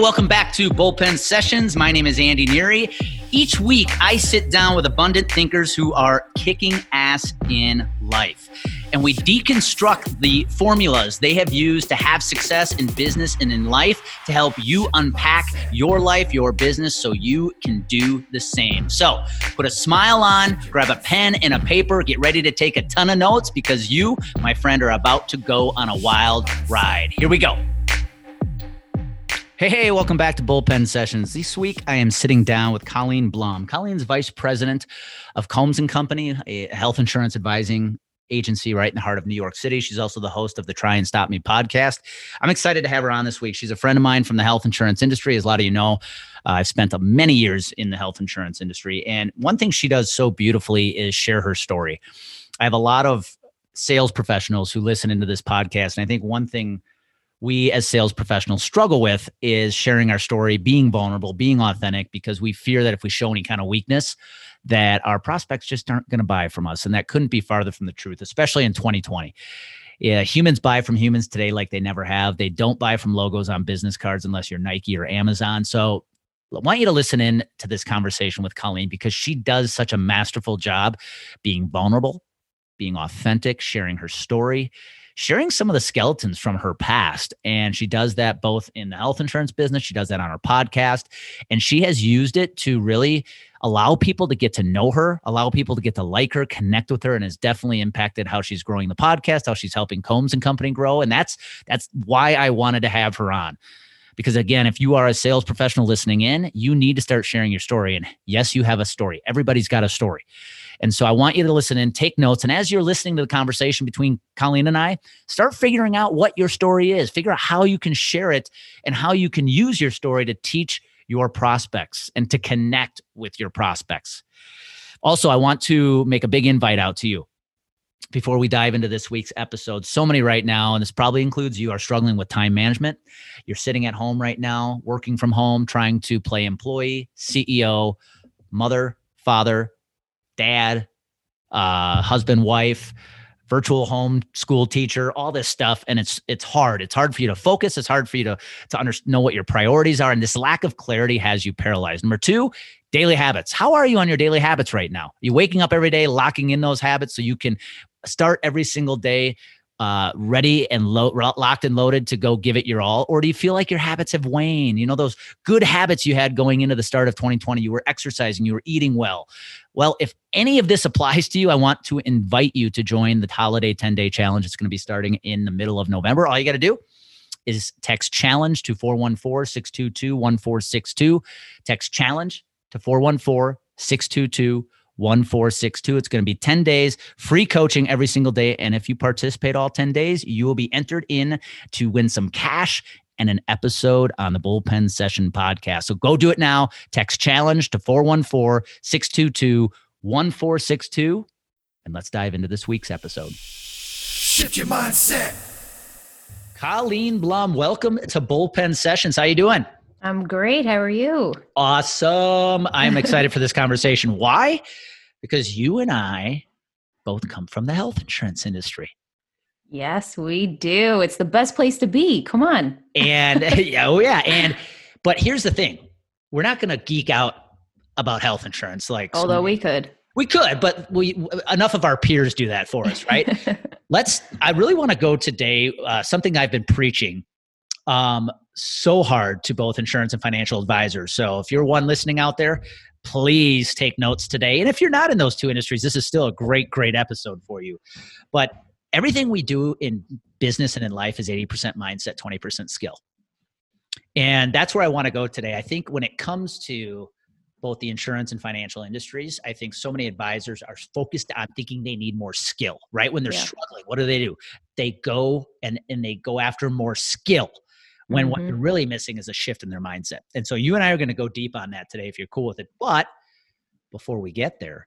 welcome back to Bullpen Sessions. My name is Andy Neary. Each week, I sit down with abundant thinkers who are kicking ass in life. And we deconstruct the formulas they have used to have success in business and in life to help you unpack your life, your business, so you can do the same. So put a smile on, grab a pen and a paper, get ready to take a ton of notes because you, my friend, are about to go on a wild ride. Here we go. Hey, hey, welcome back to Bullpen Sessions. This week I am sitting down with Colleen Blum. Colleen's vice president of Combs and Company, a health insurance advising agency right in the heart of New York City. She's also the host of the Try and Stop Me podcast. I'm excited to have her on this week. She's a friend of mine from the health insurance industry. As a lot of you know, uh, I've spent many years in the health insurance industry. And one thing she does so beautifully is share her story. I have a lot of sales professionals who listen into this podcast. And I think one thing we as sales professionals struggle with is sharing our story, being vulnerable, being authentic, because we fear that if we show any kind of weakness, that our prospects just aren't going to buy from us. And that couldn't be farther from the truth, especially in 2020. Yeah, humans buy from humans today like they never have. They don't buy from logos on business cards unless you're Nike or Amazon. So I want you to listen in to this conversation with Colleen because she does such a masterful job being vulnerable, being authentic, sharing her story sharing some of the skeletons from her past. And she does that both in the health insurance business, she does that on her podcast, and she has used it to really allow people to get to know her, allow people to get to like her, connect with her, and has definitely impacted how she's growing the podcast, how she's helping Combs and Company grow. And that's that's why I wanted to have her on. Because again, if you are a sales professional listening in, you need to start sharing your story. And yes, you have a story. Everybody's got a story. And so I want you to listen and take notes. And as you're listening to the conversation between Colleen and I, start figuring out what your story is, figure out how you can share it and how you can use your story to teach your prospects and to connect with your prospects. Also, I want to make a big invite out to you before we dive into this week's episode. So many right now, and this probably includes you, are struggling with time management. You're sitting at home right now, working from home, trying to play employee, CEO, mother, father, dad, uh, husband, wife, virtual home school teacher, all this stuff, and it's it's hard. It's hard for you to focus. It's hard for you to to under, know what your priorities are, and this lack of clarity has you paralyzed. Number two, daily habits. How are you on your daily habits right now? Are you waking up every day, locking in those habits so you can start every single day uh, ready and lo- locked and loaded to go give it your all? Or do you feel like your habits have waned? You know, those good habits you had going into the start of 2020, you were exercising, you were eating well. Well, if any of this applies to you, I want to invite you to join the holiday 10 day challenge. It's going to be starting in the middle of November. All you got to do is text challenge to 414 622 1462. Text challenge to 414 622 1462. It's going to be 10 days, free coaching every single day. And if you participate all 10 days, you will be entered in to win some cash and an episode on the Bullpen Session podcast. So go do it now. Text challenge to 414 622 1462. And let's dive into this week's episode. Shift your mindset. Colleen Blum, welcome to Bullpen Sessions. How you doing? I'm great. How are you? Awesome. I'm excited for this conversation. Why? Because you and I both come from the health insurance industry. Yes, we do. It's the best place to be. Come on. and oh yeah, and but here's the thing. We're not going to geek out about health insurance like although we could. We could, but we enough of our peers do that for us, right? Let's I really want to go today uh, something I've been preaching um, so hard to both insurance and financial advisors. So if you're one listening out there, please take notes today. And if you're not in those two industries, this is still a great, great episode for you. But everything we do in business and in life is 80% mindset, 20% skill. And that's where I want to go today. I think when it comes to both the insurance and financial industries, I think so many advisors are focused on thinking they need more skill, right? When they're yeah. struggling, what do they do? They go and, and they go after more skill when mm-hmm. what they're really missing is a shift in their mindset. And so you and I are going to go deep on that today if you're cool with it. But before we get there,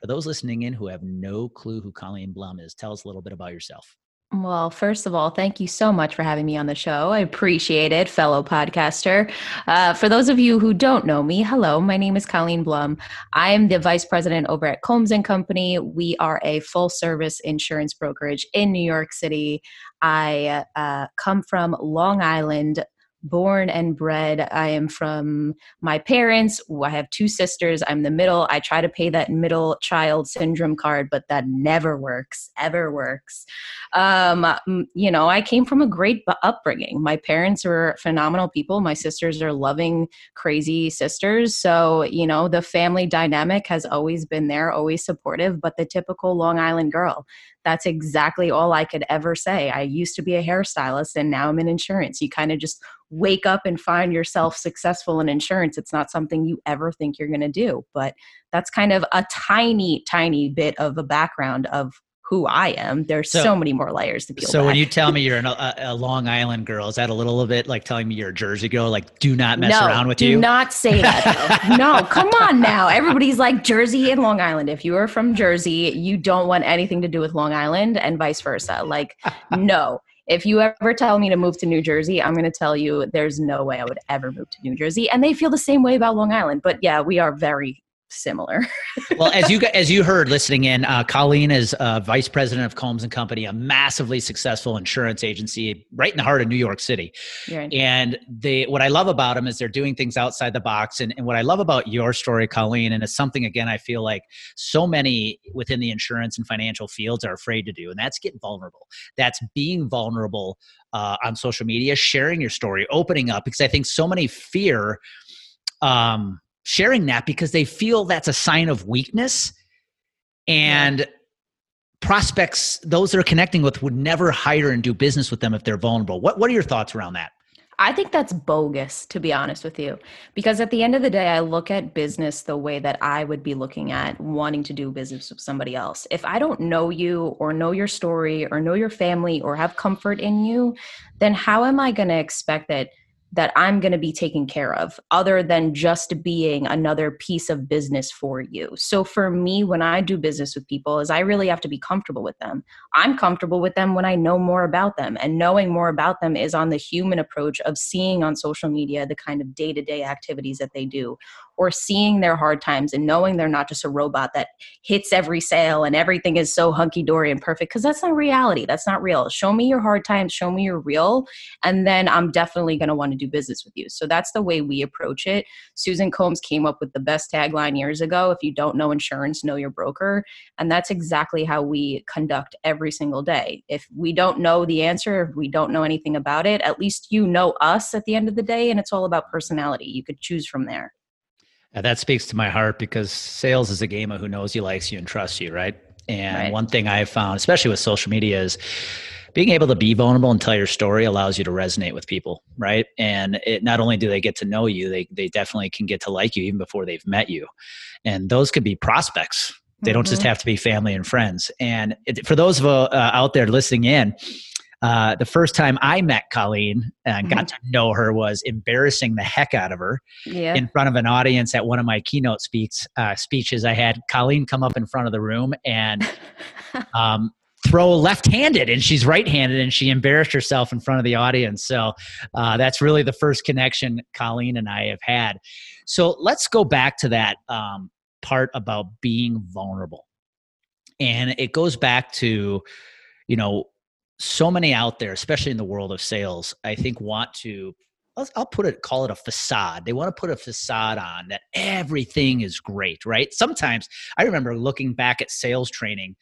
for those listening in who have no clue who Colleen Blum is, tell us a little bit about yourself. Well, first of all, thank you so much for having me on the show. I appreciate it, fellow podcaster. Uh, for those of you who don't know me, hello, my name is Colleen Blum. I am the vice president over at Combs and Company. We are a full service insurance brokerage in New York City. I uh, come from Long Island, born and bred. I am from my parents. I have two sisters. I'm the middle. I try to pay that middle child syndrome card, but that never works, ever works. Um, you know, I came from a great upbringing. My parents were phenomenal people. My sisters are loving, crazy sisters. So, you know, the family dynamic has always been there, always supportive, but the typical Long Island girl that's exactly all I could ever say. I used to be a hairstylist and now I'm in insurance. You kind of just wake up and find yourself successful in insurance. It's not something you ever think you're going to do, but that's kind of a tiny, tiny bit of a background of who I am. There's so, so many more layers to peel. So back. when you tell me you're an, uh, a, a, Long Island girl, is that a little bit like telling me you're a Jersey girl? Like, do not mess no, around with do you. Do not say that. no, come on now. Everybody's like Jersey and Long Island. If you are from Jersey, you don't want anything to do with Long Island, and vice versa. Like, no. If you ever tell me to move to New Jersey, I'm going to tell you there's no way I would ever move to New Jersey. And they feel the same way about Long Island. But yeah, we are very similar. well, as you as you heard listening in, uh, Colleen is uh, vice president of Combs and Company, a massively successful insurance agency right in the heart of New York City. Right. And they, what I love about them is they're doing things outside the box. And, and what I love about your story, Colleen, and it's something again I feel like so many within the insurance and financial fields are afraid to do, and that's get vulnerable. That's being vulnerable uh, on social media, sharing your story, opening up, because I think so many fear. Um, sharing that because they feel that's a sign of weakness and yeah. prospects those they're connecting with would never hire and do business with them if they're vulnerable what, what are your thoughts around that I think that's bogus, to be honest with you. Because at the end of the day, I look at business the way that I would be looking at wanting to do business with somebody else. If I don't know you or know your story or know your family or have comfort in you, then how am I going to expect that that I'm going to be taken care of other than just being another piece of business for you. So for me when I do business with people is I really have to be comfortable with them. I'm comfortable with them when I know more about them and knowing more about them is on the human approach of seeing on social media the kind of day-to-day activities that they do or seeing their hard times and knowing they're not just a robot that hits every sale and everything is so hunky dory and perfect because that's not reality. That's not real. Show me your hard times, show me your real, and then I'm definitely going to want to do business with you. So that's the way we approach it. Susan Combs came up with the best tagline years ago if you don't know insurance, know your broker. And that's exactly how we conduct every single day. If we don't know the answer, if we don't know anything about it, at least you know us at the end of the day, and it's all about personality. You could choose from there. And that speaks to my heart because sales is a game of who knows you, likes you, and trusts you, right? And right. one thing I've found, especially with social media, is being able to be vulnerable and tell your story allows you to resonate with people, right? And it not only do they get to know you, they they definitely can get to like you even before they've met you. And those could be prospects. They mm-hmm. don't just mm-hmm. have to be family and friends. And it, for those of uh, out there listening in, uh, the first time I met Colleen and got mm-hmm. to know her was embarrassing the heck out of her yeah. in front of an audience at one of my keynote speaks, uh, speeches. I had Colleen come up in front of the room and um, throw left-handed, and she's right-handed, and she embarrassed herself in front of the audience. So uh, that's really the first connection Colleen and I have had. So let's go back to that um, part about being vulnerable, and it goes back to you know so many out there, especially in the world of sales, I think want to I'll, put it call it a facade. They want to put a facade on that everything is great right? Sometimes i remember looking back at sales training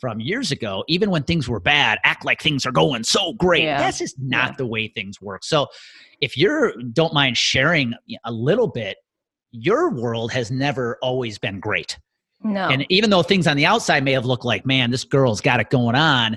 from years ago even when things were bad act like things are going so great. Yeah. that's just not yeah. the way things work. So if you don't mind sharing a little bit your world has never always been great. No. And even though things on the outside may have looked like man this girl's got it going on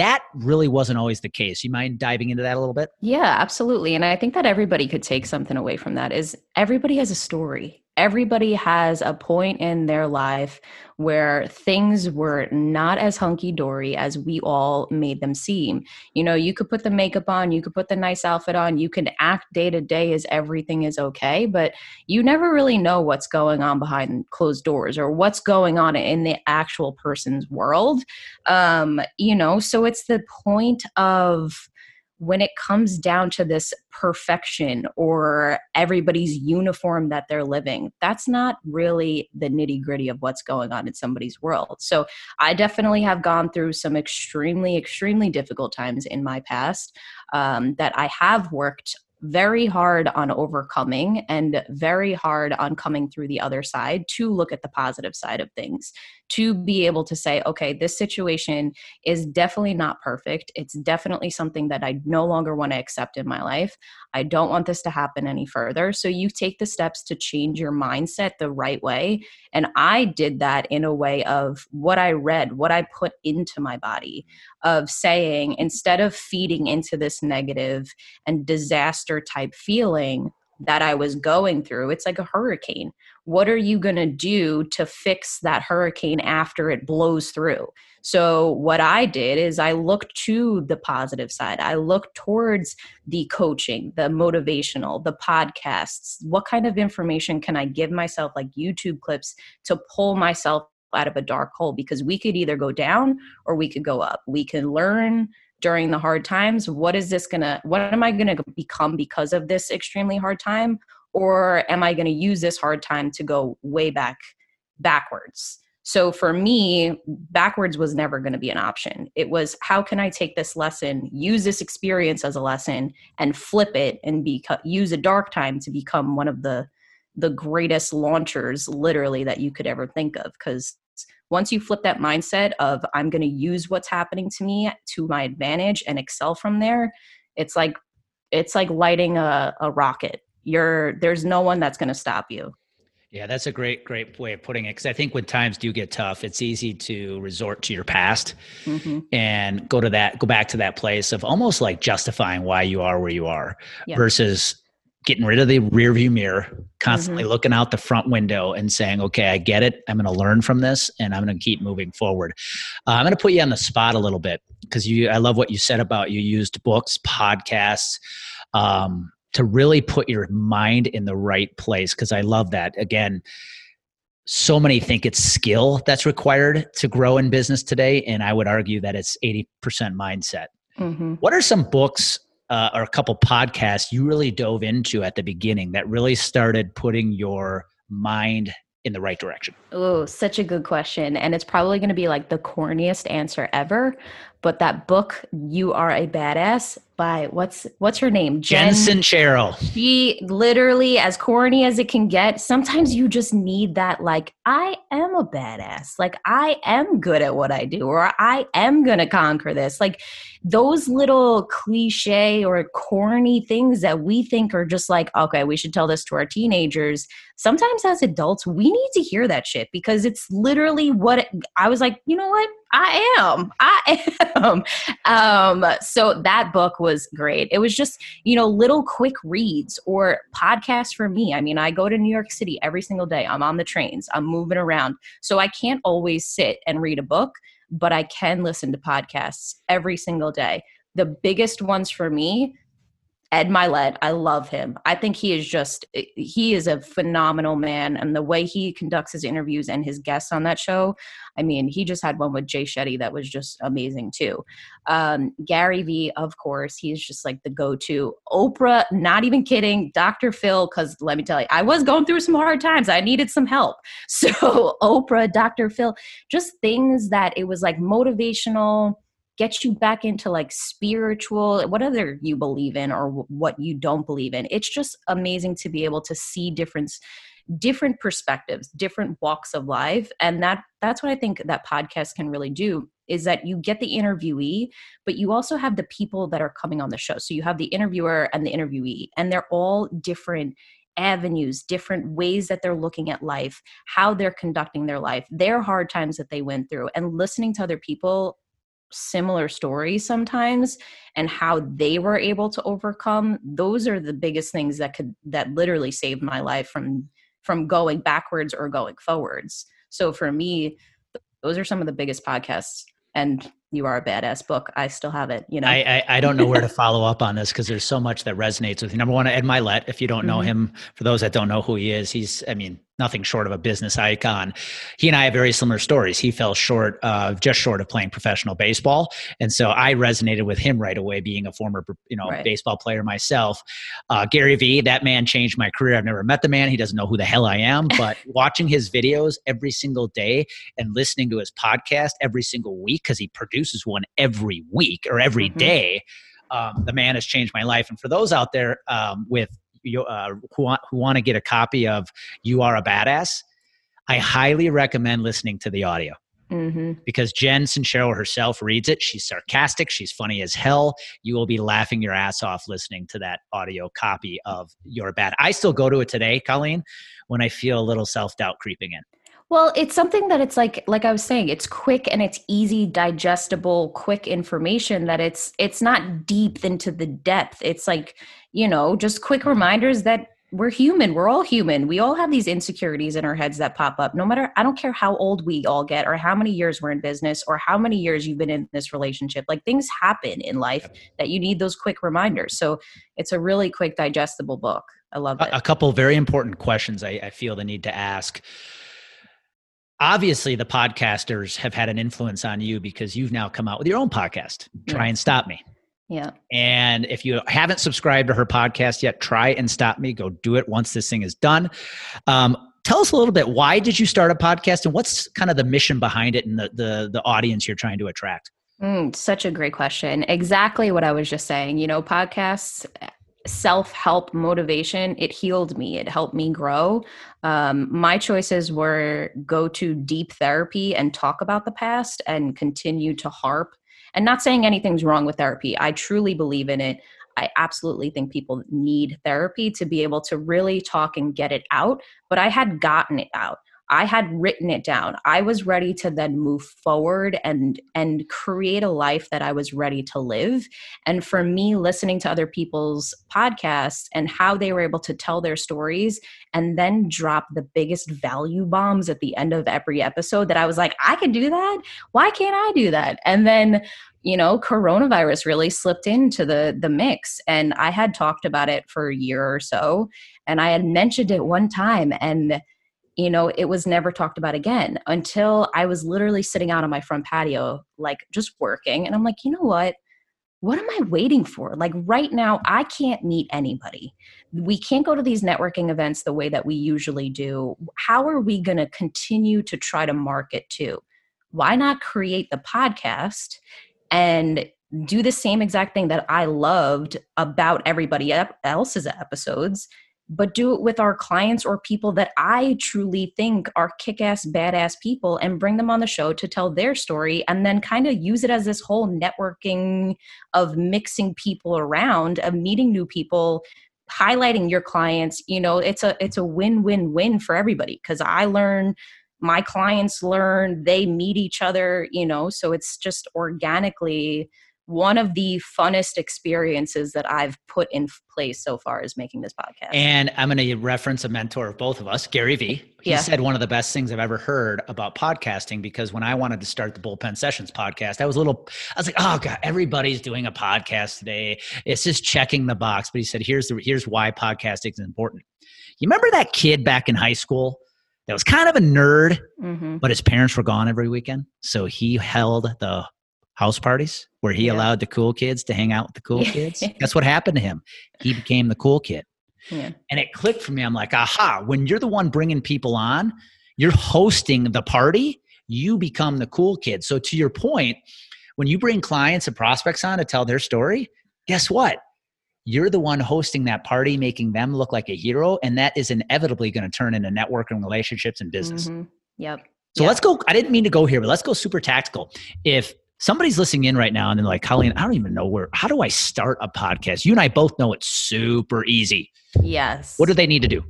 that really wasn't always the case. You mind diving into that a little bit? Yeah, absolutely. And I think that everybody could take something away from that is everybody has a story everybody has a point in their life where things were not as hunky dory as we all made them seem. You know, you could put the makeup on, you could put the nice outfit on, you can act day to day as everything is okay, but you never really know what's going on behind closed doors or what's going on in the actual person's world. Um, you know, so it's the point of when it comes down to this perfection or everybody's uniform that they're living, that's not really the nitty gritty of what's going on in somebody's world. So I definitely have gone through some extremely, extremely difficult times in my past um, that I have worked very hard on overcoming and very hard on coming through the other side to look at the positive side of things to be able to say okay this situation is definitely not perfect. It's definitely something that i no longer want to accept in my life. I don't want this to happen any further. So you take the steps to change your mindset the right way. And i did that in a way of what i read what i put into my body of saying instead of feeding into this negative and disaster type feeling that I was going through. It's like a hurricane. What are you going to do to fix that hurricane after it blows through? So, what I did is I looked to the positive side. I looked towards the coaching, the motivational, the podcasts. What kind of information can I give myself, like YouTube clips, to pull myself out of a dark hole? Because we could either go down or we could go up. We can learn during the hard times what is this gonna what am i gonna become because of this extremely hard time? Or am i gonna use this hard time to go way back backwards? So for me backwards was never to be an option. It was how can i take this lesson use this experience as a lesson and flip it and be use a dark time to become one of the the greatest launchers literally that you could ever think of? Because once you flip that mindset of i'm going to use what's happening to me to my advantage and excel from there it's like it's like lighting a, a rocket you're there's no one that's going to stop you yeah, that's a great, great way of putting it. Because I think when times do get tough, it's easy to resort to your past mm-hmm. and go to that, go back to that place of almost like justifying why you are where you are, yeah. versus getting rid of the rear view mirror, constantly mm-hmm. looking out the front window and saying, okay, I get it. I'm going to learn from this and I'm going to keep moving forward. Uh, I'm going to put you on the spot a little bit because you, I love what you said about you used books, podcasts, um, to really put your mind in the right place. Cause I love that. Again, so many think it's skill that's required to grow in business today. And I would argue that it's 80% mindset. Mm-hmm. What are some books uh, or a couple podcasts you really dove into at the beginning that really started putting your mind in the right direction? Oh, such a good question. And it's probably going to be like the corniest answer ever. But that book, You Are a Badass, by what's what's her name? Jen, Jen Sincero. She literally, as corny as it can get, sometimes you just need that, like, I am a badass. Like, I am good at what I do, or I am gonna conquer this. Like those little cliche or corny things that we think are just like, okay, we should tell this to our teenagers. Sometimes as adults, we need to hear that shit because it's literally what it, I was like, you know what? I am. I am. Um, so that book was great. It was just, you know, little quick reads or podcasts for me. I mean, I go to New York City every single day. I'm on the trains, I'm moving around. So I can't always sit and read a book, but I can listen to podcasts every single day. The biggest ones for me Ed Mylett, I love him. I think he is just he is a phenomenal man and the way he conducts his interviews and his guests on that show. I mean, he just had one with Jay Shetty that was just amazing too. Um, Gary Vee, of course, he's just like the go-to. Oprah, not even kidding. Dr. Phil, because let me tell you, I was going through some hard times. I needed some help. So Oprah, Dr. Phil, just things that it was like motivational get you back into like spiritual whatever you believe in or what you don't believe in. It's just amazing to be able to see different different perspectives different walks of life and that that's what i think that podcast can really do is that you get the interviewee but you also have the people that are coming on the show. So you have the interviewer and the interviewee and they're all different avenues, different ways that they're looking at life, how they're conducting their life, their hard times that they went through, and listening to other people similar stories sometimes and how they were able to overcome those are the biggest things that could that literally saved my life from from going backwards or going forwards. So for me those are some of the biggest podcasts and you are a badass book. I still have it. You know, I I, I don't know where to follow up on this because there's so much that resonates with you. Number one, Ed Mylett. If you don't know mm-hmm. him, for those that don't know who he is, he's I mean nothing short of a business icon. He and I have very similar stories. He fell short of just short of playing professional baseball, and so I resonated with him right away, being a former you know right. baseball player myself. Uh, Gary Vee, that man changed my career. I've never met the man. He doesn't know who the hell I am, but watching his videos every single day and listening to his podcast every single week because he produces one every week or every mm-hmm. day Um, the man has changed my life. And for those out there um, with you, uh, who want, who want to get a copy of "You Are a Badass," I highly recommend listening to the audio. Mm-hmm. Because Jen Sincero herself reads it. She's sarcastic. She's funny as hell. You will be laughing your ass off listening to that audio copy of Your Bad. I still go to it today, Colleen, when I feel a little self doubt creeping in. Well, it's something that it's like like I was saying, it's quick and it's easy digestible, quick information that it's it's not deep into the depth. It's like, you know, just quick reminders that we're human. We're all human. We all have these insecurities in our heads that pop up. No matter I don't care how old we all get or how many years we're in business or how many years you've been in this relationship. Like things happen in life that you need those quick reminders. So, it's a really quick digestible book. I love it. A, a couple very important questions I, I feel the need to ask obviously the podcasters have had an influence on you because you've now come out with your own podcast try and stop me. Yeah. And if you haven't subscribed to her podcast yet try and stop me. Go do it once this thing is done. Um, tell us a little bit why did you start a podcast and what's kind of the mission behind it and the the, the audience you're trying to attract? Mm, such a great question. Exactly what i was just saying. You know podcasts self-help motivation it healed me it helped me grow. Um, my choices were go to deep therapy and talk about the past and continue to harp. And not saying anything's wrong with therapy. I truly believe in it. I absolutely think people need therapy to be able to really talk and get it out but i had gotten it out I had written it down. I was ready to then move forward and and create a life that I was ready to live. And for me listening to other people's podcasts and how they were able to tell their stories and then drop the biggest value bombs at the end of every episode that I was like, I can do that. Why can't I do that? And then you know coronavirus really slipped into the the mix and i had talked about it for a year or so and i had mentioned it one time and you know, it was never talked about again until I was literally sitting out on my front patio, like just working. And I'm like, you know what? What am I waiting for? Like right now, I can't meet anybody. We can't go to these networking events the way that we usually do. How are we going to continue to try to market to? Why not create the podcast and do the same exact thing that I loved about everybody else's episodes but do it with our clients or people that I truly think are kick ass, badass people and bring them on the show to tell their story and then kind of use it as this whole networking of mixing people around, of meeting new people highlighting your clients you know it's a it's a win-win-win for everybody because i learn my clients learn they meet each other you know so it's just organically one of the funnest experiences that I've put in place so far is making this podcast. And I'm going to reference a mentor of both of us, Gary Vee. He yeah. said one of the best things I've ever heard about podcasting because when I wanted to start the Bullpen Sessions podcast, I was a little, I was like, oh God, everybody's doing a podcast today. It's just checking the box. But he said, here's the, here's why podcasting is important. You remember that kid back in high school that was kind of a nerd, mm-hmm. but his parents were gone every weekend. So he held the house parties where he yeah. allowed the cool kids to hang out with the cool kids. That's what happened to him. He became the cool kid. Yeah. And it clicked for me. I'm like, aha, when you're the one bringing people on, you're hosting the party, you become the cool kid. So, to your point, when you bring clients and prospects on to tell their story, guess what? You're the one hosting that party, making them look like a hero. And that is inevitably going to turn into networking relationships and business. Mm-hmm. Yep. So yep. let's go. I didn't mean to go here, but let's go super tactical. If somebody's listening in right now and they're like, Colleen, I don't even know where, how do I start a podcast? You and I both know it's super easy. Yes. What do they need to do?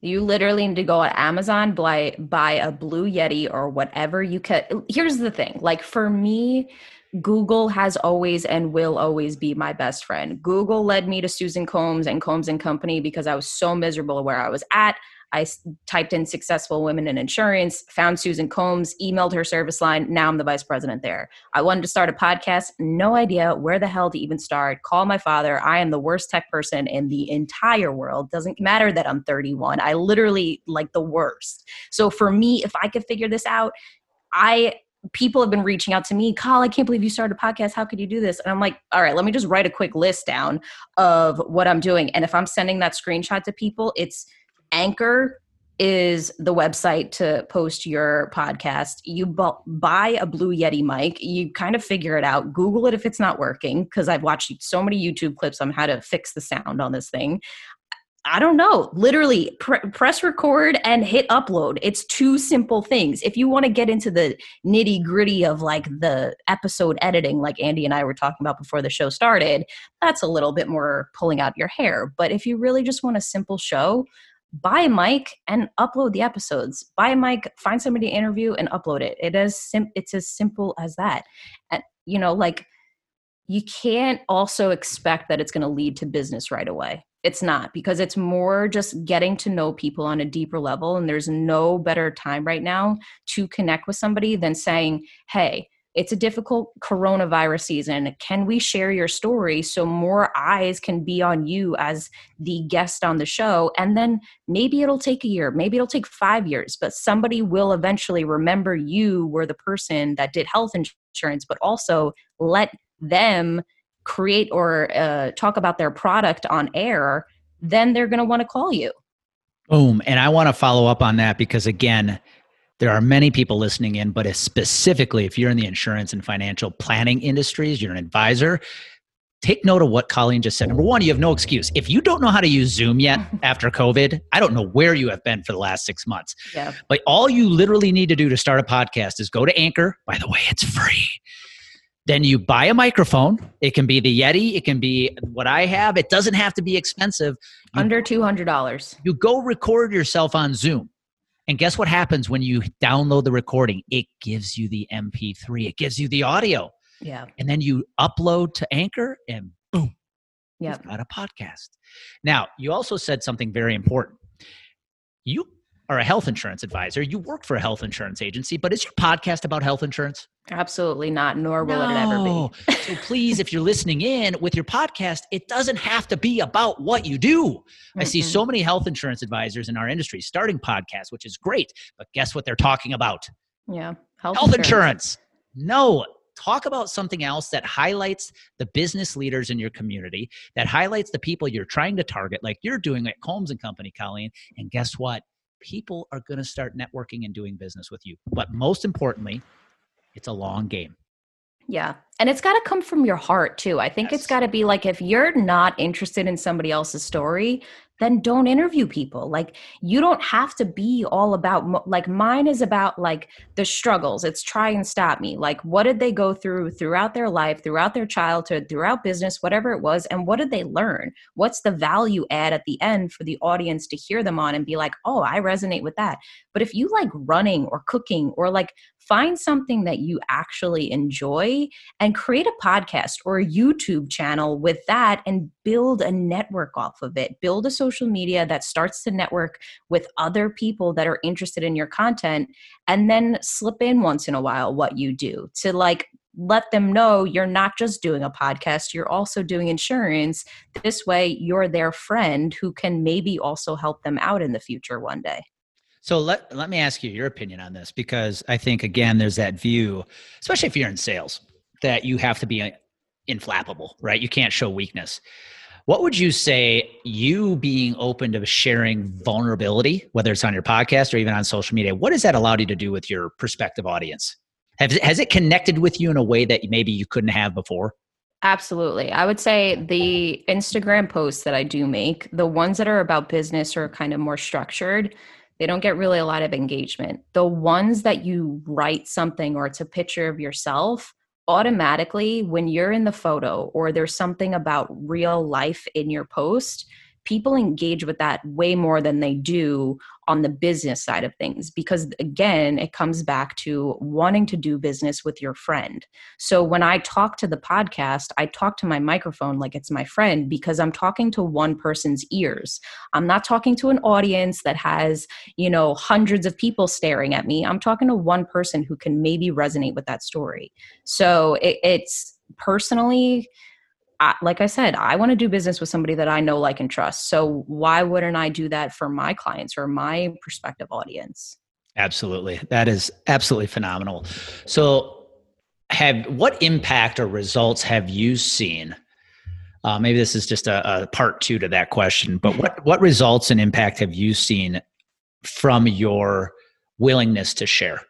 You literally need to go on Amazon, buy, buy a Blue Yeti or whatever you can. Here's the thing like for me, Google has always and will always be my best friend. Google led me to Susan Combs and Combs and Company because I was so miserable where I was at. I typed in successful women in insurance, found Susan Combs, emailed her service line. Now I'm the vice president there. I wanted to start a podcast, no idea where the hell to even start. Call my father. I am the worst tech person in the entire world. Doesn't matter that I'm 31. I literally like the worst. So for me, if I could figure this out, I people have been reaching out to me, Carl, I can't believe you started a podcast. How could you do this? And I'm like, all right, let me just write a quick list down of what I'm doing. And if I'm sending that screenshot to people, it's Anchor, is the website to post your podcast. You bu- buy a Blue Yeti mic, you kind of figure it out. Google it if it's not working, because I've watched so many YouTube clips on how to fix the sound on this thing. I don't know. Literally, pr- press record and hit upload. It's two simple things. If you want to get into the nitty gritty of like the episode editing, like Andy and I were talking about before the show started, that's a little bit more pulling out your hair. But if you really just want a simple show, buy a mic and upload the episodes. Buy a mic, find somebody to interview and upload it. It is sim- it's as simple as that. And you know, like you can't also expect that it's going to lead to business right away. It's not because it's more just getting to know people on a deeper level and there's no better time right now to connect with somebody than saying, "Hey, it's a difficult coronavirus season. Can we share your story so more eyes can be on you as the guest on the show? And then maybe it'll take a year, maybe it'll take five years, but somebody will eventually remember you were the person that did health insurance, but also let them create or uh, talk about their product on air. Then they're going to want to call you. Boom. And I want to follow up on that because, again, there are many people listening in, but specifically if you're in the insurance and financial planning industries, you're an advisor, take note of what Colleen just said. Number one, you have no excuse. If you don't know how to use Zoom yet after COVID, I don't know where you have been for the last six months. Yeah. But all you literally need to do to start a podcast is go to Anchor. By the way, it's free. Then you buy a microphone. It can be the Yeti. It can be what I have. It doesn't have to be expensive. You, Under $200. You go record yourself on Zoom. And guess what happens when you download the recording? It gives you the MP3, it gives you the audio. Yeah. And then you upload to Anchor and boom. Yeah. Got a podcast. Now, you also said something very important. You are a health insurance advisor. You work for a health insurance agency, but is your podcast about health insurance? Absolutely not, nor will no. it ever be. so please, if you're listening in with your podcast, it doesn't have to be about what you do. Mm-hmm. I see so many health insurance advisors in our industry starting podcasts, which is great, but guess what they're talking about? Yeah, health, health insurance. insurance. No, talk about something else that highlights the business leaders in your community, that highlights the people you're trying to target, like you're doing at Combs and Company, Colleen. And guess what? People are going to start networking and doing business with you. But most importantly, it's a long game. Yeah. And it's got to come from your heart too. I think yes. it's got to be like if you're not interested in somebody else's story, then don't interview people. Like you don't have to be all about like mine is about like the struggles. It's try and stop me. Like what did they go through throughout their life, throughout their childhood, throughout business, whatever it was, and what did they learn? What's the value add at the end for the audience to hear them on and be like, "Oh, I resonate with that." But if you like running or cooking or like find something that you actually enjoy and create a podcast or a YouTube channel with that and build a network off of it. Build a social media that starts to network with other people that are interested in your content and then slip in once in a while what you do to like let them know you're not just doing a podcast, you're also doing insurance. This way, you're their friend who can maybe also help them out in the future one day. So let let me ask you your opinion on this because I think again there's that view, especially if you're in sales, that you have to be uh, inflappable, right? You can't show weakness. What would you say you being open to sharing vulnerability, whether it's on your podcast or even on social media, what has that allowed you to do with your prospective audience? Has, has it connected with you in a way that maybe you couldn't have before? Absolutely. I would say the Instagram posts that I do make, the ones that are about business or kind of more structured, they don't get really a lot of engagement. The ones that you write something or it's a picture of yourself, automatically, when you're in the photo or there's something about real life in your post, people engage with that way more than they do on the business side of things because again it comes back to wanting to do business with your friend. So when i talk to the podcast i talk to my microphone like it's my friend because i'm talking to one person's ears. I'm not talking to an audience that has you know hundreds of people staring at me. I'm talking to one person who can maybe resonate with that story. So it, it's personally I, like I said, I want to do business with somebody that I know, like, and trust. So why wouldn't I do that for my clients or my prospective audience? Absolutely. That is absolutely phenomenal. So have what impact or results have you seen? Uh, maybe this is just a, a part two to that question, but what, what results and impact have you seen from your willingness to share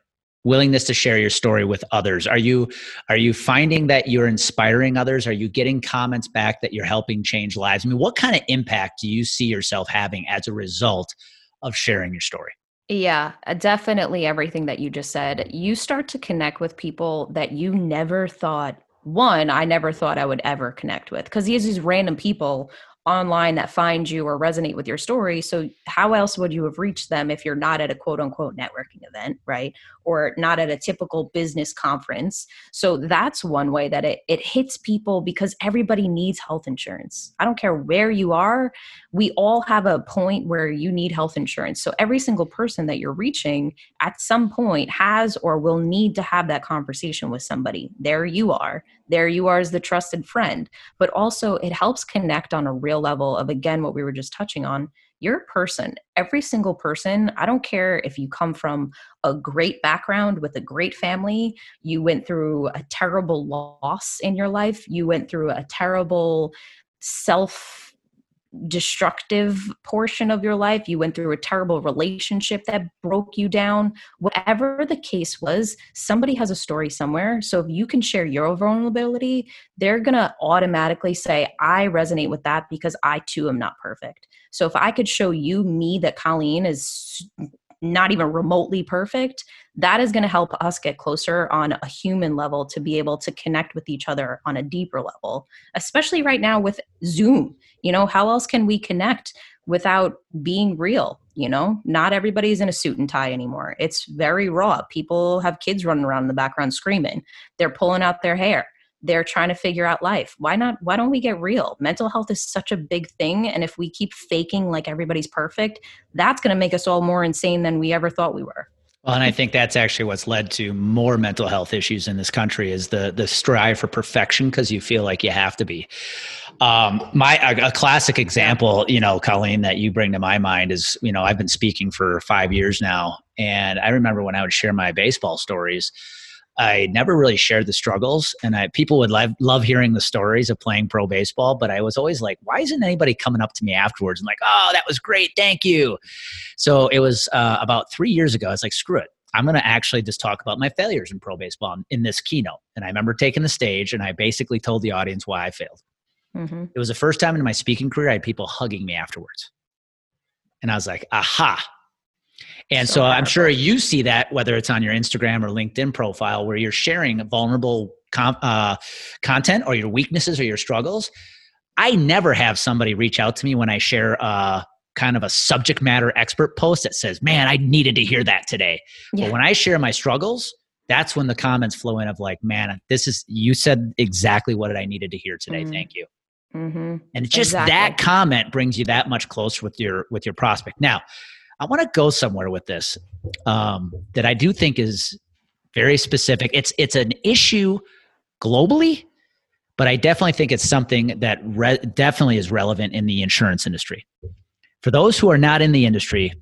willingness to share your story with others are you are you finding that you're inspiring others are you getting comments back that you're helping change lives i mean what kind of impact do you see yourself having as a result of sharing your story yeah, uh, definitely everything that you just said. You start to connect with people that you never thought one, I never thought I would ever connect with because these these random people online that find you or resonate with your story. So, how else would you have reached them if you're not at a quote unquote networking event, right? Or not at a typical business conference? So, that's one way that it, it hits people because everybody needs health insurance. I don't care where you are, we all have a point where you need health insurance. So, every single person that you're reaching at some point has or will need to have that conversation with somebody. There you are. There you are as the trusted friend. But also, it helps connect on a real level of again what we were just touching on you're a person every single person i don't care if you come from a great background with a great family you went through a terrible loss in your life you went through a terrible self destructive portion of your life, you went through a terrible relationship that broke you down, whatever the case was, somebody has a story somewhere. So if you can share your vulnerability, they're going to automatically say, I resonate with that because I too am not perfect. So if I could show you me that Colleen is not even remotely perfect, that is going to help us get closer on a human level to be able to connect with each other on a deeper level, especially right now with Zoom. You know, how else can we connect without being real? You know, not everybody's in a suit and tie anymore. It's very raw. People have kids running around in the background screaming, they're pulling out their hair they're trying to figure out life. Why not why don't we get real? Mental health is such a big thing and if we keep faking like everybody's perfect that's going to make us all more insane than we ever thought we were. Well, and I think that's actually what's led to more mental health issues in this country is the the strive for perfection because you feel like you have to be. Um, my a, a, classic example, you know, Colleen, that you bring to my mind is, you know, I've been speaking for five years now, and I remember when I would share my baseball stories I never really shared the struggles, and I, people would love, love hearing the stories of playing pro baseball. But I was always like, why isn't anybody coming up to me afterwards and like, oh, that was great, thank you. So it was uh, about three years ago. I was like, screw it. I'm going to actually just talk about my failures in pro baseball in, this keynote. And I remember taking the stage and I basically told the audience why I failed. Mm-hmm. It was the first time in my speaking career I had people hugging me afterwards. And I was like, aha, and so, so I'm sure you see that whether it's on your Instagram or LinkedIn profile where you're sharing vulnerable uh, content or your weaknesses or your struggles. I never have somebody reach out to me when I share uh, kind of a subject matter expert post that says, "Man, I needed to hear that today." Yeah. But when I share my struggles, that's when the comments flow in of like, "Man, this is you said exactly what I needed to hear today. Mm-hmm. Thank you." Mm-hmm. And just exactly. that comment brings you that much closer with your with your prospect. Now, I want to go somewhere with this um, that I do think is very specific. It's it's an issue globally, but I definitely think it's something that re- definitely is relevant in the insurance industry. For those who are not in the industry,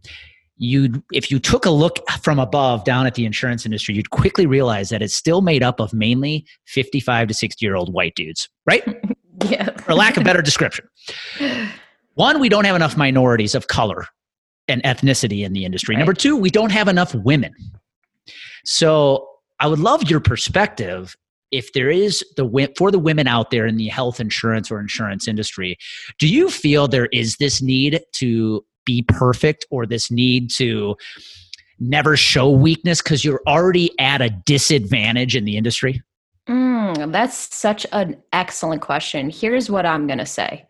you if you took a look from above down at the insurance industry, you'd quickly realize that it's still made up of mainly 55 to 60 year old white dudes, right? yeah. For lack of better description. One, we don't have enough minorities of color and ethnicity in the industry. Right. Number two, we don't have enough women. So I would love your perspective if there is the for the women out there in the health insurance or insurance industry do you feel there is this need to be perfect or this need to never show weakness because you're already at a disadvantage in the industry mm, that's such an excellent question here's what i'm going to say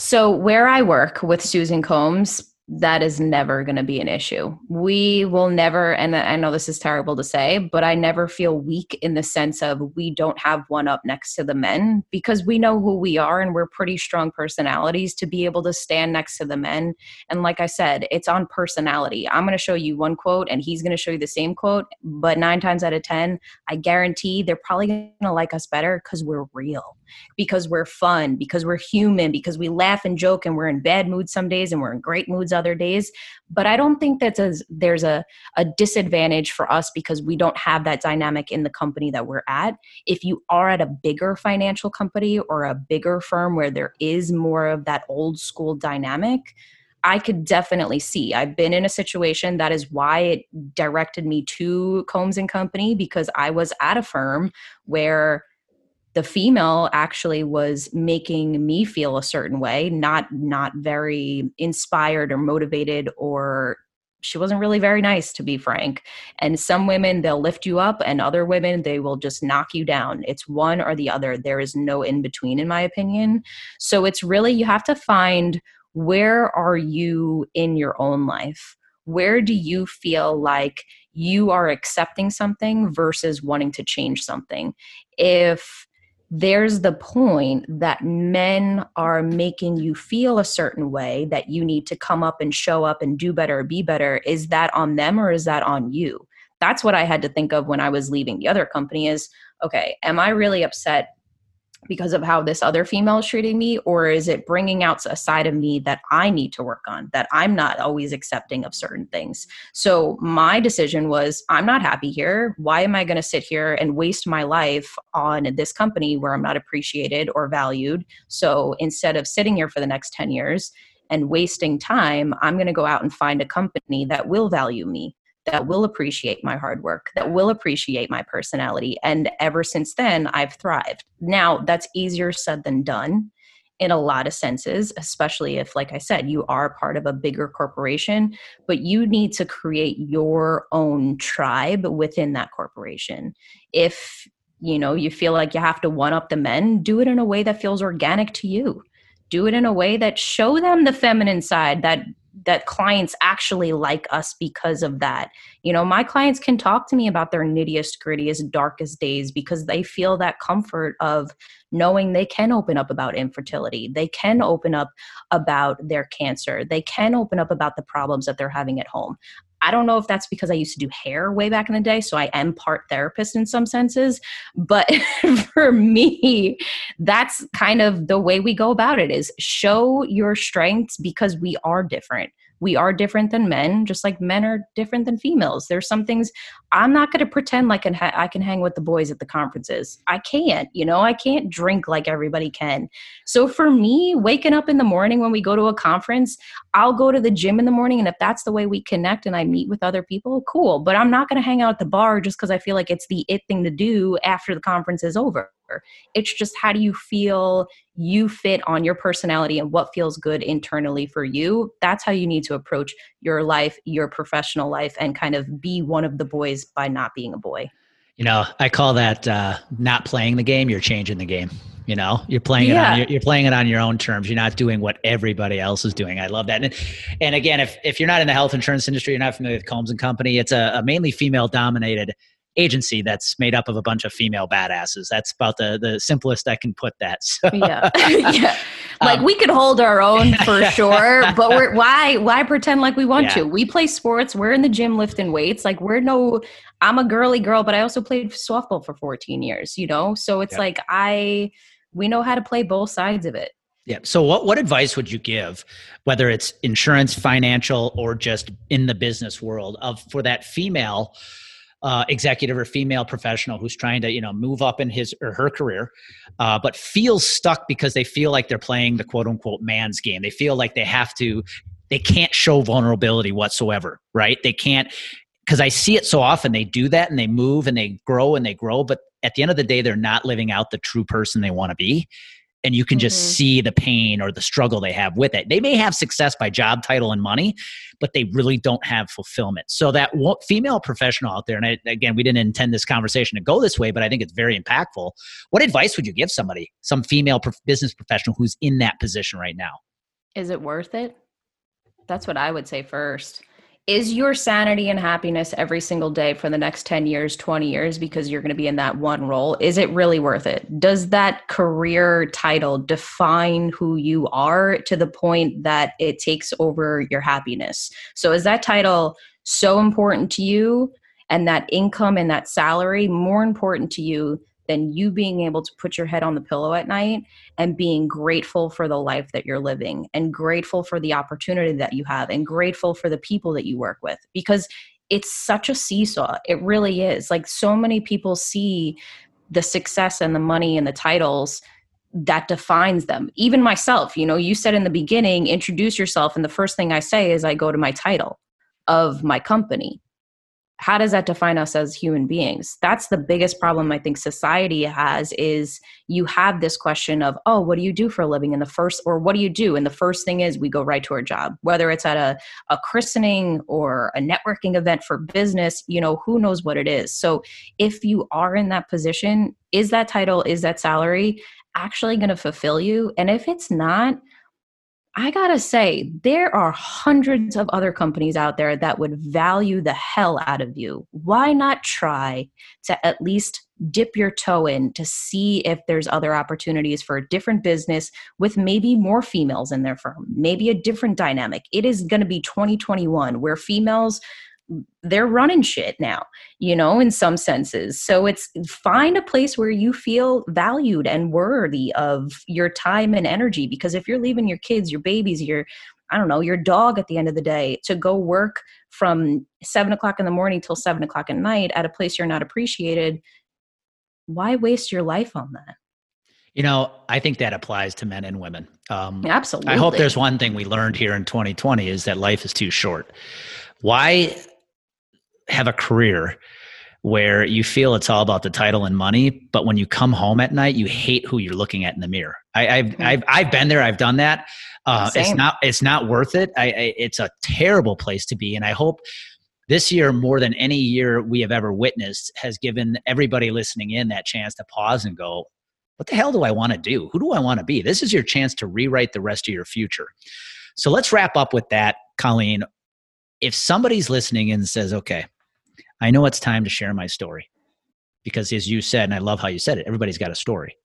so, where I work with Susan Combs, that is never going to be an issue. We will never, and I know this is terrible to say, but I never feel weak in the sense of we don't have one up next to the men because we know who we are and we're pretty strong personalities to be able to stand next to the men. And like I said, it's on personality. I'm going to show you one quote and he's going to show you the same quote, but nine times out of 10, I guarantee they're probably going to like us better because we're real, because we're fun, because we're human, because we laugh and joke and we're in bad moods some days and we're in great moods other days but i don't think that there's a, a disadvantage for us because we don't have that dynamic in the company that we're at if you are at a bigger financial company or a bigger firm where there is more of that old school dynamic I could definitely see. I've been in a situation that is why it directed me to Combs and Company because I was at a firm where the female actually was making me feel a certain way not not very inspired or motivated or she wasn't really very nice to be frank. And some women they'll lift you up and other women they will just knock you down. It's one or the other. There is no in between in my opinion. So it's really you have to find where are you in your own life? Where do you feel like you are accepting something versus wanting to change something? If there's the point that men are making you feel a certain way that you need to come up and show up and do better or be better. Is that on them or is that on you? That's what i had to think of when i was leaving the other company is okay am i really upset because of how this other female is treating me or is it bringing out a side of me that i need to work on that i'm not always accepting of certain things? So my decision was i'm not happy here. Why am i going to sit here and waste my life on this company where i'm not appreciated or valued? So instead of sitting here for the next 10 years and wasting time i'm going to go out and find a company that will value me that will appreciate my hard work, that will appreciate my personality. And ever since then, I've thrived. Now, that's easier said than done in a lot of senses, especially if, like I said, you are part of a bigger corporation, but you need to create your own tribe within that corporation. If you know you feel like you have to one up the men, do it in a way that feels organic to you. Do it in a way that show them the feminine side that that clients actually like us because of that. You know, my clients can talk to me about their nittiest, grittiest, darkest days because they feel that comfort of knowing they can open up about infertility. They can open up about their cancer. They can open up about the problems that they're having at home. I don't know if that's because I used to do hair way back in the day, so I am part therapist in some senses, but for me, that's kind of the way we go about it is show your strengths because we are different we are different than men just like men are different than females. There's some things i'm not going to pretend like I can hang with the boys at the conferences. I can't you know? I can't drink like everybody can. So for me waking up in the morning when we go to a conference i'll go to the gym in the morning and if that's the way we connect and i meet with other people cool. But i'm not going to hang out at the bar just because i feel like it's the it thing to do after the conference is over it's just how do you feel you fit on your personality and what feels good internally for you. That's how you need to approach your life, your professional life, and kind of be one of the boys by not being a boy. You know, I call that uh, not playing the game. You're changing the game. You know, you're playing it yeah. on you're playing it on your own terms. You're not doing what everybody else is doing. I love that. And, and again, if if you're not in the health insurance industry, you're not familiar with Combs and Company. It's a, a mainly female dominated agency that's made up of a bunch of female badasses. That's about the the simplest I can put that. So, yeah, yeah. Like um, we could hold our own for sure, but we're why why pretend like we want yeah. to? We play sports. We're in the gym lifting weights. Like we're no. I'm a girly girl, but I also played softball for 14 years. You know, so it's yep. like I we know how to play both sides of it. Yeah. So what what advice would you give, whether it's insurance, financial, or just in the business world, of for that female? Uh, executive or female professional who's trying to you know move up in his or her career uh, but feels stuck because they feel like they're playing the quote unquote man's game. They feel like they have to they can't show vulnerability whatsoever right? They can't because i see it so often. They do that and they move and they grow and they grow but at the end of the day they're not living out the true person they want to be and you can just mm-hmm. see the pain or the struggle they have with it. They may have success by job title and money, but they really don't have fulfillment. So that female professional out there, and I, again, we didn't intend this conversation to go this way, but I think it's very impactful. What advice would you give somebody, some female business professional who's in that position right now? Is it worth it? That's what I would say first is your sanity and happiness every single day for the next 10 years 20 years because you're going to be in that one role is it really worth it? Does that career title define who you are to the point that it takes over your happiness? So is that title so important to you and that income and that salary more important to you than you being able to put your head on the pillow at night and being grateful for the life that you're living and grateful for the opportunity that you have and grateful for the people that you work with because it's such a seesaw it really is like so many people see the success and the money and the titles that defines them. Even myself, you know, you said in the beginning, introduce yourself. And the first thing I say is I go to my title of my company how does that define us as human beings? That's the biggest problem i think society has is you have this question of oh what do you do for a living? In the first or what do you do? And the first thing is we go right to our job. Whether it's at a, a christening or a networking event for business you know who knows what it is. So if you are in that position is that title is that salary actually going to fulfill you? And if it's not I gotta say, there are hundreds of other companies out there that would value the hell out of you. Why not try to at least dip your toe in to see if there's other opportunities for a different business with maybe more females in their firm, maybe a different dynamic? It is gonna be 2021 where females they're running shit now, you know, in some senses. So it's find a place where you feel valued and worthy of your time and energy. Because if you're leaving your kids, your babies, your, I don't know, your dog at the end of the day to go work from seven o'clock in the morning till seven o'clock at night at a place you're not appreciated, why waste your life on that? You know, I think that applies to men and women. Um, Absolutely. I hope there's one thing we learned here in 2020 is that life is too short. Why have a career where you feel it's all about the title and money, but when you come home at night, you hate who you're looking at in the mirror. I, have mm-hmm. I've I've been there. I've done that. Uh, it's not it's not worth it. I, I, it's a terrible place to be, and I hope this year more than any year we have ever witnessed has given everybody listening in that chance to pause and go, "What the hell do I want to do? Who do I want to be?" This is your chance to rewrite the rest of your future. So let's wrap up with that, Colleen. If somebody's listening and says, "Okay," I know it's time to share my story because, as you said, and I love how you said it, everybody's got a story.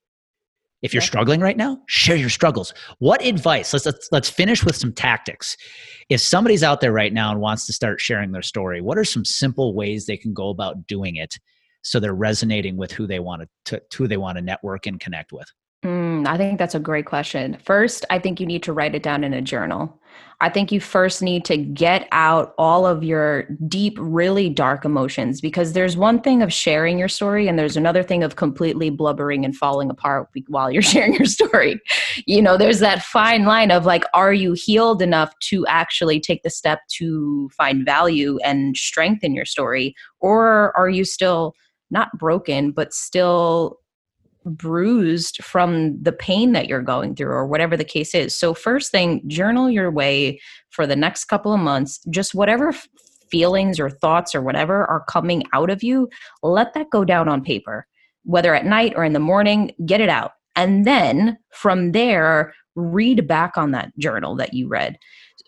If you're struggling right now, share your struggles. What advice? Let's, let's let's finish with some tactics. If somebody's out there right now and wants to start sharing their story, what are some simple ways they can go about doing it so they're resonating with who they want to, to who they want to network and connect with? Mm, I think that's a great question. First, I think you need to write it down in a journal. I think you first need to get out all of your deep, really dark emotions because there's one thing of sharing your story and there's another thing of completely blubbering and falling apart while you're sharing your story. You know, there's that fine line of like, are you healed enough to actually take the step to find value and strengthen your story? Or are you still not broken, but still bruised from the pain that you're going through or whatever the case is. So, first thing, journal your way for the next couple of months, just whatever feelings or thoughts or whatever are coming out of you, let that go down on paper, whether at night or in the morning, get it out. And then from there, read back on that journal that you read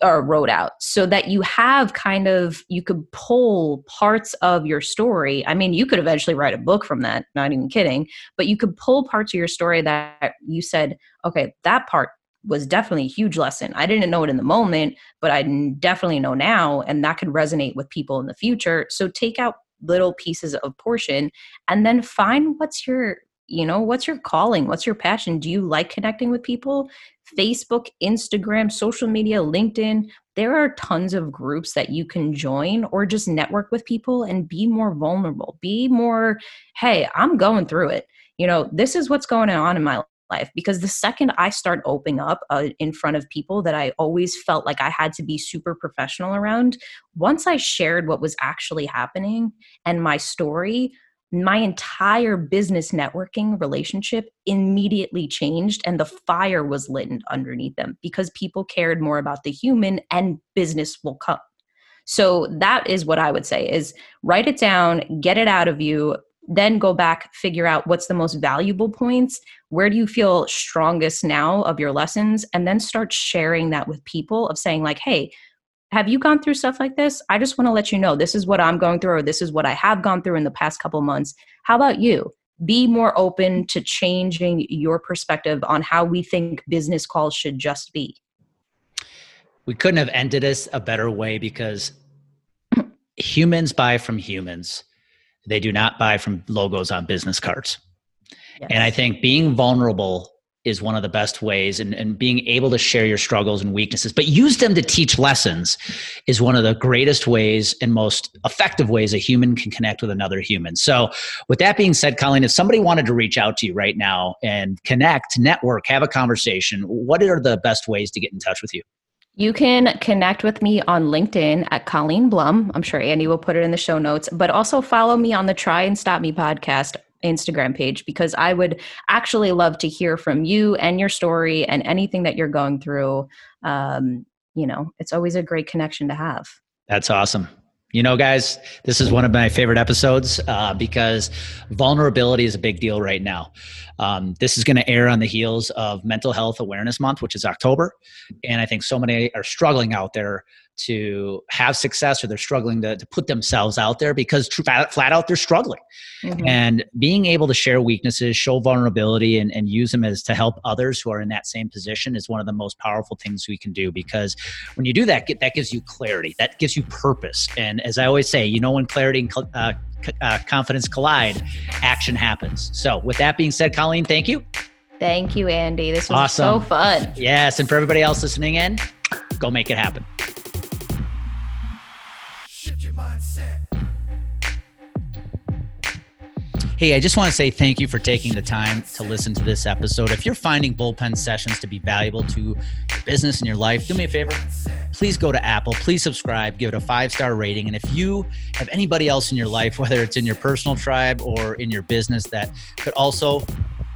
or wrote out so that you have kind of you could pull parts of your story. I mean you could eventually write a book from that not even kidding but you could pull parts of your story that you said okay that part was definitely a huge lesson. I didn't know it in the moment but i definitely know now and that could resonate with people in the future. So take out little pieces of portion and then find what's your you know what's your calling? What's your passion? Do you like connecting with people facebook instagram social media linkedin. There are tons of groups that you can join or just network with people and be more vulnerable be more hey i'm going through it. You know this is what's going on in my life because the second I start opening up uh, in front of people that I always felt like I had to be super professional around, once I shared what was actually happening and my story, my entire business networking relationship immediately changed and the fire was lit underneath them because people cared more about the human and business will come. So that is what i would say is write it down get it out of you then go back figure out what's the most valuable points where do you feel strongest now of your lessons and then start sharing that with people of saying like hey have you gone through stuff like this? I just want to let you know this is what I'm going through, or this is what I have gone through in the past couple months. How about you? Be more open to changing your perspective on how we think business calls should just be. We couldn't have ended this a better way because humans buy from humans. They do not buy from logos on business cards. Yes. And I think being vulnerable is one of the best ways and, and being able to share your struggles and weaknesses but use them to teach lessons is one of the greatest ways and most effective ways a human can connect with another human so with that being said colleen if somebody wanted to reach out to you right now and connect network have a conversation what are the best ways to get in touch with you you can connect with me on LinkedIn at Colleen Blum. I'm sure Andy will put it in the show notes, but also follow me on the Try and Stop Me podcast Instagram page because I would actually love to hear from you and your story and anything that you're going through. Um, you know, it's always a great connection to have. That's awesome. You know, guys, this is one of my favorite episodes uh, because vulnerability is a big deal right now. Um, this is going to air on the heels of Mental Health Awareness Month, which is October. And I think so many are struggling out there to have success or they're struggling to, to put themselves out there because flat, flat out they're struggling. Mm-hmm. and being able to share weaknesses show vulnerability and, and use them as to help others who are in that same position is one of the most powerful things we can do because when you do that get, that gives you clarity. That gives you purpose. And as i always say you know when clarity and uh, uh, confidence collide action happens. So with that being said colleen thank you. Thank you andy. This was awesome. so fun. Yes. And for everybody else listening in go make it happen Hey, I just want to say thank you for taking the time to listen to this episode. If you're finding bullpen sessions to be valuable to your business and your life, do me a favor. Please go to Apple, please subscribe, give it a five star rating. And if you have anybody else in your life, whether it's in your personal tribe or in your business, that could also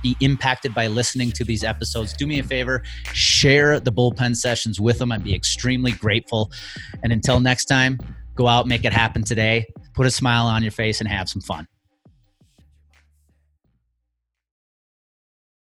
be impacted by listening to these episodes, do me a favor, share the bullpen sessions with them. I'd be extremely grateful. And until next time, go out, make it happen today, put a smile on your face, and have some fun.